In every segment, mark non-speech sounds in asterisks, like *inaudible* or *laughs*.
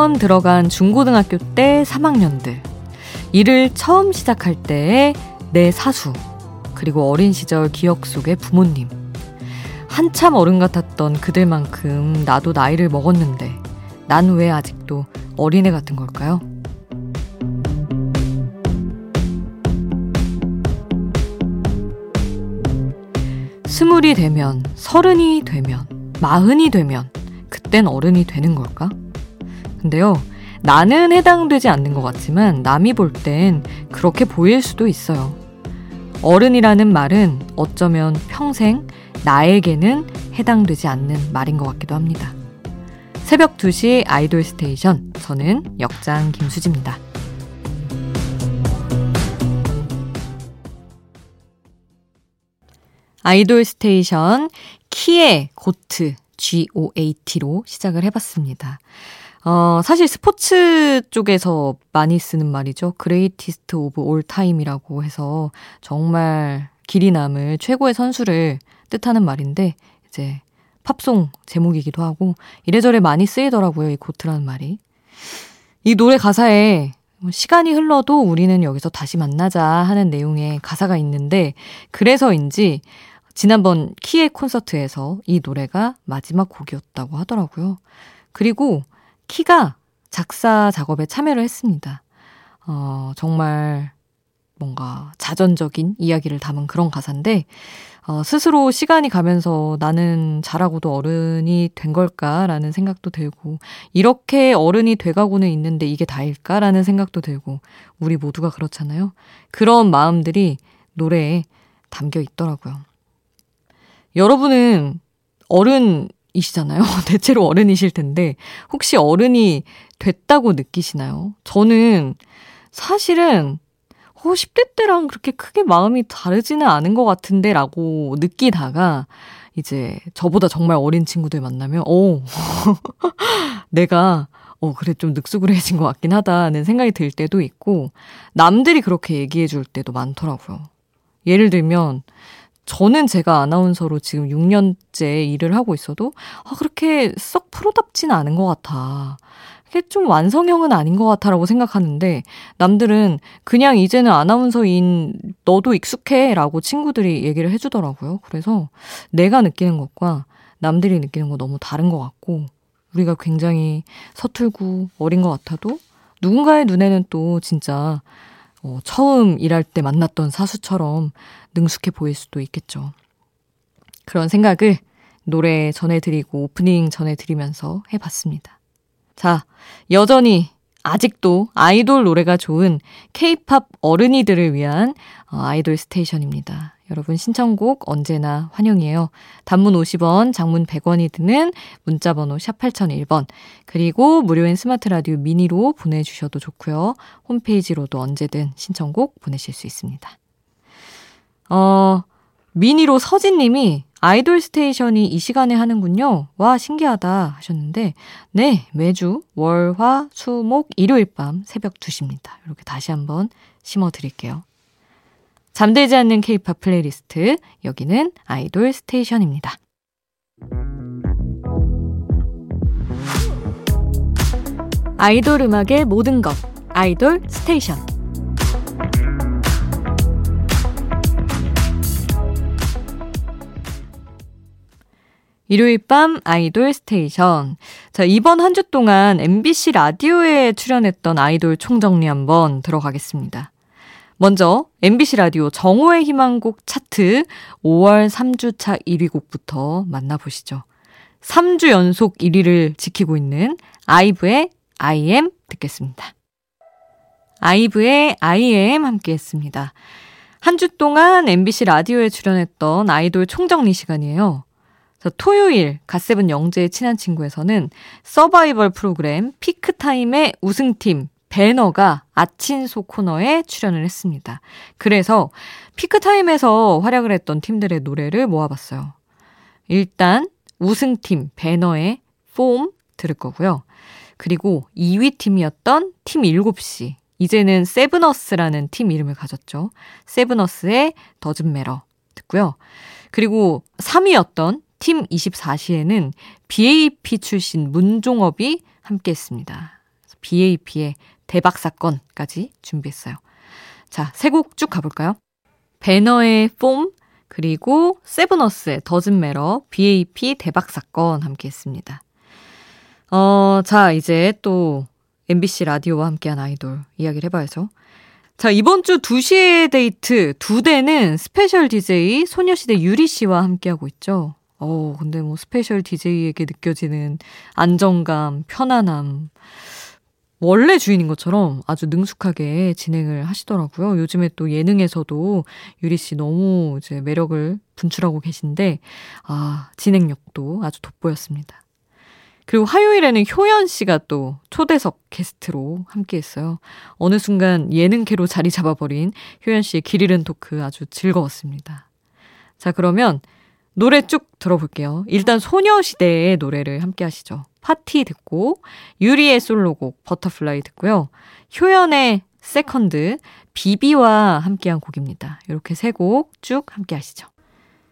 처음 들어간 중고등학교 때 3학년들, 일을 처음 시작할 때의 내 사수, 그리고 어린 시절 기억 속의 부모님. 한참 어른 같았던 그들만큼 나도 나이를 먹었는데, 난 왜 아직도 어린애 같은 걸까요? 스물이 되면, 서른이 되면, 마흔이 되면, 그땐 어른이 되는 걸까? 근데요, 나는 해당되지 않는 것 같지만 남이 볼 땐 그렇게 보일 수도 있어요. 어른이라는 말은 어쩌면 평생 나에게는 해당되지 않는 말인 것 같기도 합니다. 새벽 2시 아이돌 스테이션. 저는 역장 김수지입니다. 아이돌 스테이션 키의 GOAT G-O-A-T로 시작을 해봤습니다. 어, 사실 스포츠 쪽에서 많이 쓰는 말이죠. Greatest Of All Time이라고 해서 정말 길이 남을 최고의 선수를 뜻하는 말인데 이제 팝송 제목이기도 하고 이래저래 많이 쓰이더라고요. 이 GOAT라는 말이. 이 노래 가사에 시간이 흘러도 우리는 여기서 다시 만나자 하는 내용의 가사가 있는데 그래서인지 지난번 키의 콘서트에서 이 노래가 마지막 곡이었다고 하더라고요. 그리고 키가 작사 작업에 참여를 했습니다. 어, 정말 뭔가 자전적인 이야기를 담은 그런 가사인데, 어, 스스로 시간이 가면서 나는 자라고도 어른이 된 걸까라는 생각도 들고, 이렇게 어른이 돼가고는 있는데 이게 다일까라는 생각도 들고, 우리 모두가 그렇잖아요. 그런 마음들이 노래에 담겨 있더라고요. 여러분은 어른 이시잖아요. *laughs* 대체로 어른이실 텐데, 혹시 어른이 됐다고 느끼시나요? 저는 사실은, 어, 10대 때랑 그렇게 크게 마음이 다르지는 않은 것 같은데, 라고 느끼다가, 이제 저보다 정말 어린 친구들 만나면, 어, *laughs* 내가, 어, 그래, 좀 늑수그레해진 것 같긴 하다는 생각이 들 때도 있고, 남들이 그렇게 얘기해 줄 때도 많더라고요. 예를 들면, 저는 제가 아나운서로 지금 6년째 일을 하고 있어도 아, 그렇게 썩 프로답지는 않은 것 같아. 그게 좀 완성형은 아닌 것 같아라고 생각하는데 남들은 그냥 이제는 아나운서인 너도 익숙해라고 친구들이 얘기를 해주더라고요. 그래서 내가 느끼는 것과 남들이 느끼는 거 너무 다른 것 같고 우리가 굉장히 서툴고 어린 것 같아도 누군가의 눈에는 또 진짜 어, 처음 일할 때 만났던 사수처럼 능숙해 보일 수도 있겠죠. 그런 생각을 노래 전해드리고 오프닝 전해드리면서 해봤습니다. 자, 여전히 아직도 아이돌 노래가 좋은 케이팝 어른이들을 위한 어, 아이돌 스테이션입니다. 여러분 신청곡 언제나 환영이에요. 단문 50원, 장문 100원이 드는 문자번호 샵 8001번 그리고 무료인 스마트 라디오 미니로 보내주셔도 좋고요. 홈페이지로도 언제든 신청곡 보내실 수 있습니다. 어, 미니로 서진님이 아이돌 스테이션이 이 시간에 하는군요. 와, 신기하다 하셨는데, 네, 매주 월, 화, 수, 목, 일요일 밤 새벽 2시입니다. 이렇게 다시 한번 심어 드릴게요. 잠들지 않는 케이팝 플레이리스트, 여기는 아이돌 스테이션입니다. 아이돌 음악의 모든 것, 아이돌 스테이션. 일요일 밤 아이돌 스테이션. 자, 이번 한 주 동안 MBC 라디오에 출연했던 아이돌 총정리 한번 들어가겠습니다. 먼저 MBC 라디오 정오의 희망곡 차트 5월 3주차 1위 곡부터 만나보시죠. 3주 연속 1위를 지키고 있는 아이브의 I am 듣겠습니다. 아이브의 I am 함께 했습니다. 한 주 동안 MBC 라디오에 출연했던 아이돌 총정리 시간이에요. 토요일 갓세븐 영재의 친한 친구에서는 서바이벌 프로그램 피크타임의 우승팀 배너가 아친소 코너에 출연을 했습니다. 그래서 피크타임에서 활약을 했던 팀들의 노래를 모아봤어요. 일단 우승팀 배너의 폼 들을 거고요. 그리고 2위 팀이었던 팀 7시. 이제는 세브너스라는 팀 이름을 가졌죠. 세브너스의 더즌메러 듣고요. 그리고 3위였던 팀 24시에는 BAP 출신 문종업이 함께 했습니다. BAP의 대박 사건까지 준비했어요. 자, 세 곡 쭉 가볼까요? 배너의 폼, 그리고 세븐어스의 Doesn't Matter, BAP 대박 사건 함께 했습니다. 어, 자, 이제 또 MBC 라디오와 함께한 아이돌 이야기를 해봐야죠. 자, 이번 주 2시의 데이트 두데는 스페셜 DJ 소녀시대 유리 씨와 함께하고 있죠. 어, 근데 뭐 스페셜 DJ에게 느껴지는 안정감, 편안함. 원래 주인인 것처럼 아주 능숙하게 진행을 하시더라고요. 요즘에 또 예능에서도 유리 씨 너무 이제 매력을 분출하고 계신데, 아, 진행력도 아주 돋보였습니다. 그리고 화요일에는 효연 씨가 또 초대석 게스트로 함께 했어요. 어느 순간 예능캐로 자리 잡아버린 효연 씨의 길 잃은 토크 아주 즐거웠습니다. 자, 그러면 노래 쭉 들어볼게요. 일단 소녀시대의 노래를 함께 하시죠. 파티 듣고 유리의 솔로곡 Butterfly 듣고요. 효연의 Second 비비와 함께한 곡입니다. 이렇게 세 곡 쭉 함께 하시죠.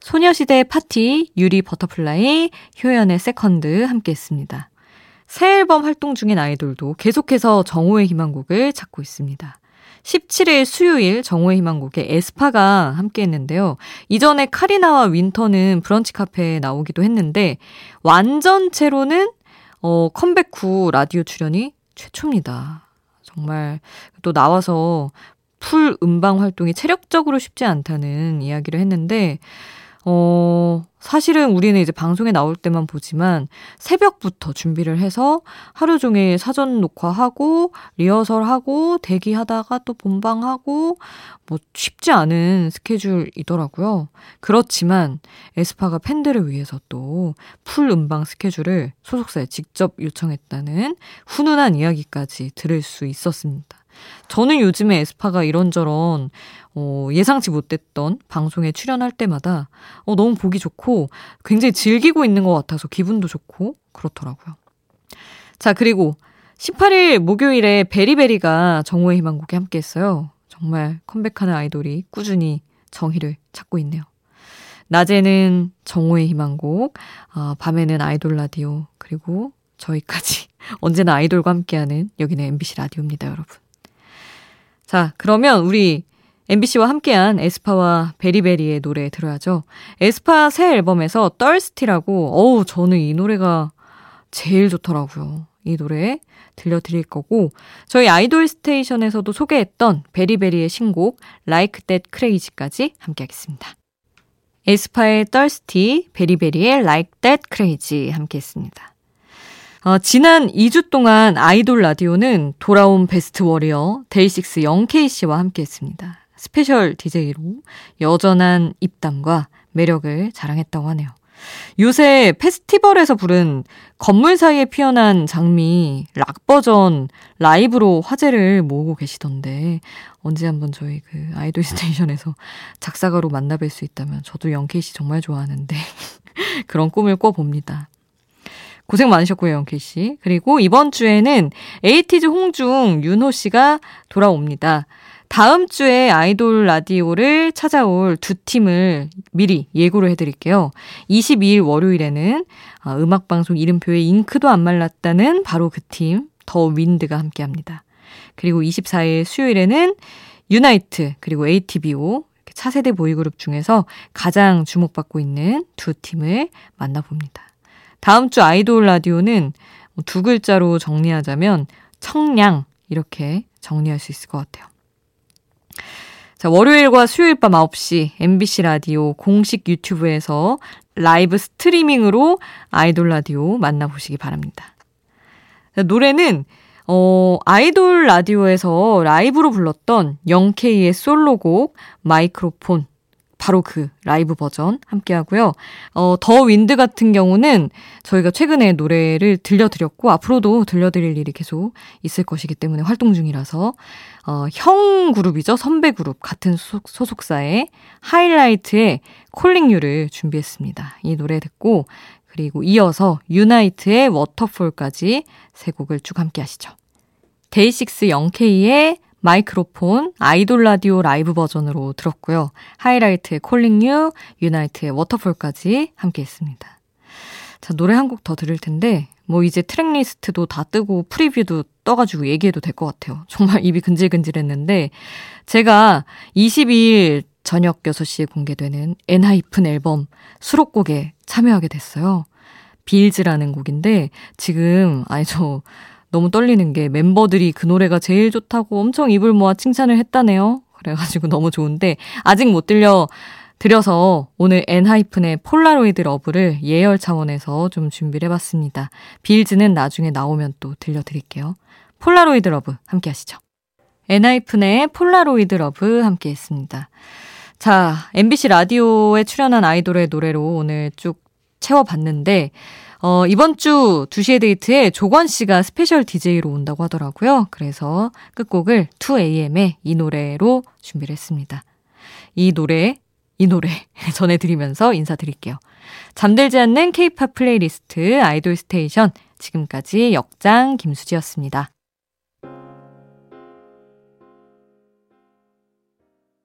소녀시대 파티 유리 Butterfly 효연의 Second 함께 했습니다. 새 앨범 활동 중인 아이돌도 계속해서 정오의 희망곡을 찾고 있습니다. 17일 수요일 정오의 희망곡에 에스파가 함께 했는데요. 이전에 카리나와 윈터는 브런치 카페에 나오기도 했는데 완전체로는 어, 컴백 후 라디오 출연이 최초입니다. 정말 또 나와서 풀 음방 활동이 체력적으로 쉽지 않다는 이야기를 했는데 어, 사실은 우리는 이제 방송에 나올 때만 보지만 새벽부터 준비를 해서 하루 종일 사전 녹화하고 리허설하고 대기하다가 또 본방하고 뭐 쉽지 않은 스케줄이더라고요. 그렇지만 에스파가 팬들을 위해서 또 풀 음방 스케줄을 소속사에 직접 요청했다는 훈훈한 이야기까지 들을 수 있었습니다. 저는 요즘에 에스파가 이런저런 어, 예상치 못했던 방송에 출연할 때마다 어, 너무 보기 좋고 굉장히 즐기고 있는 것 같아서 기분도 좋고 그렇더라고요. 자, 그리고 18일 목요일에 베리베리가 정오의 희망곡에 함께 했어요. 정말 컴백하는 아이돌이 꾸준히 정의를 찾고 있네요. 낮에는 정오의 희망곡, 어, 밤에는 아이돌 라디오, 그리고 저희까지 *laughs* 언제나 아이돌과 함께하는 여기는 MBC 라디오입니다, 여러분. 자, 그러면 우리 MBC와 함께한 에스파와 베리베리의 노래 들어야죠. 에스파 새 앨범에서 Thirsty라고, 어우, 저는 이 노래가 제일 좋더라고요. 이 노래 들려드릴 거고, 저희 아이돌 스테이션에서도 소개했던 베리베리의 신곡, Like That Crazy까지 함께 하겠습니다. 에스파의 Thirsty, 베리베리의 Like That Crazy 함께 했습니다. 어, 지난 2주 동안 아이돌 라디오는 돌아온 Best Warrior 데이식스 영케이 씨와 함께 했습니다. 스페셜 DJ로 여전한 입담과 매력을 자랑했다고 하네요. 요새 페스티벌에서 부른 건물 사이에 피어난 장미 락 버전 라이브로 화제를 모으고 계시던데 언제 한번 저희 그 아이돌 스테이션에서 작사가로 만나뵐 수 있다면 저도 영케이 씨 정말 좋아하는데 *laughs* 그런 꿈을 꿔봅니다. 고생 많으셨고요, 영케이 씨. 그리고 이번 주에는 에이티즈 홍중 윤호 씨가 돌아옵니다. 다음 주에 아이돌 라디오를 찾아올 두 팀을 미리 예고를 해드릴게요. 22일 월요일에는 아, 음악방송 이름표에 잉크도 안 말랐다는 바로 그 팀, 더 윈드가 함께 합니다. 그리고 24일 수요일에는 유나이트, 그리고 ATBO, 차세대 보이그룹 중에서 가장 주목받고 있는 두 팀을 만나봅니다. 다음 주 아이돌 라디오는 두 글자로 정리하자면 청량 이렇게 정리할 수 있을 것 같아요. 자, 월요일과 수요일 밤 9시 MBC 라디오 공식 유튜브에서 라이브 스트리밍으로 아이돌 라디오 만나보시기 바랍니다. 자, 노래는 어, 아이돌 라디오에서 라이브로 불렀던 영케이의 솔로곡 마이크로폰 바로 그 라이브 버전 함께 하고요. 어, 더 윈드 같은 경우는 저희가 최근에 노래를 들려드렸고 앞으로도 들려드릴 일이 계속 있을 것이기 때문에 활동 중이라서 어, 형 그룹이죠. 선배 그룹 같은 소속, 소속사의 하이라이트의 Calling You를 준비했습니다. 이 노래 듣고 그리고 이어서 유나이트의 Waterfall까지 세 곡을 쭉 함께 하시죠. 데이식스 0K의 마이크로폰 아이돌 라디오 라이브 버전으로 들었고요. 하이라이트의 Calling You, 유나이트의 Waterfall까지 함께 했습니다. 자, 노래 한 곡 더 들을 텐데, 뭐 이제 track list도 다 뜨고 프리뷰도 떠가지고 얘기해도 될 것 같아요. 정말 입이 근질근질 했는데, 제가 22일 저녁 6시에 공개되는 엔하이픈 앨범 수록곡에 참여하게 됐어요. Bills라는 곡인데, 지금, 아니, 저, 너무 떨리는 게 멤버들이 그 노래가 제일 좋다고 엄청 입을 모아 칭찬을 했다네요. 그래가지고 너무 좋은데, 아직 못 들려 드려서 오늘 엔하이픈의 Polaroid Love를 예열 차원에서 좀 준비를 해봤습니다. Bills는 나중에 나오면 또 들려드릴게요. Polaroid Love 함께 하시죠. 엔하이픈의 Polaroid Love 함께 했습니다. 자, MBC 라디오에 출연한 아이돌의 노래로 오늘 쭉 채워봤는데, 어, 이번 주 2시의 데이트에 조권 씨가 special DJ로 온다고 하더라고요. 그래서 끝곡을 2AM의 이 노래로 준비를 했습니다. 이 노래 이 노래 *laughs* 전해드리면서 인사드릴게요. 잠들지 않는 케이팝 플레이리스트 아이돌 station 지금까지 역장 김수지였습니다.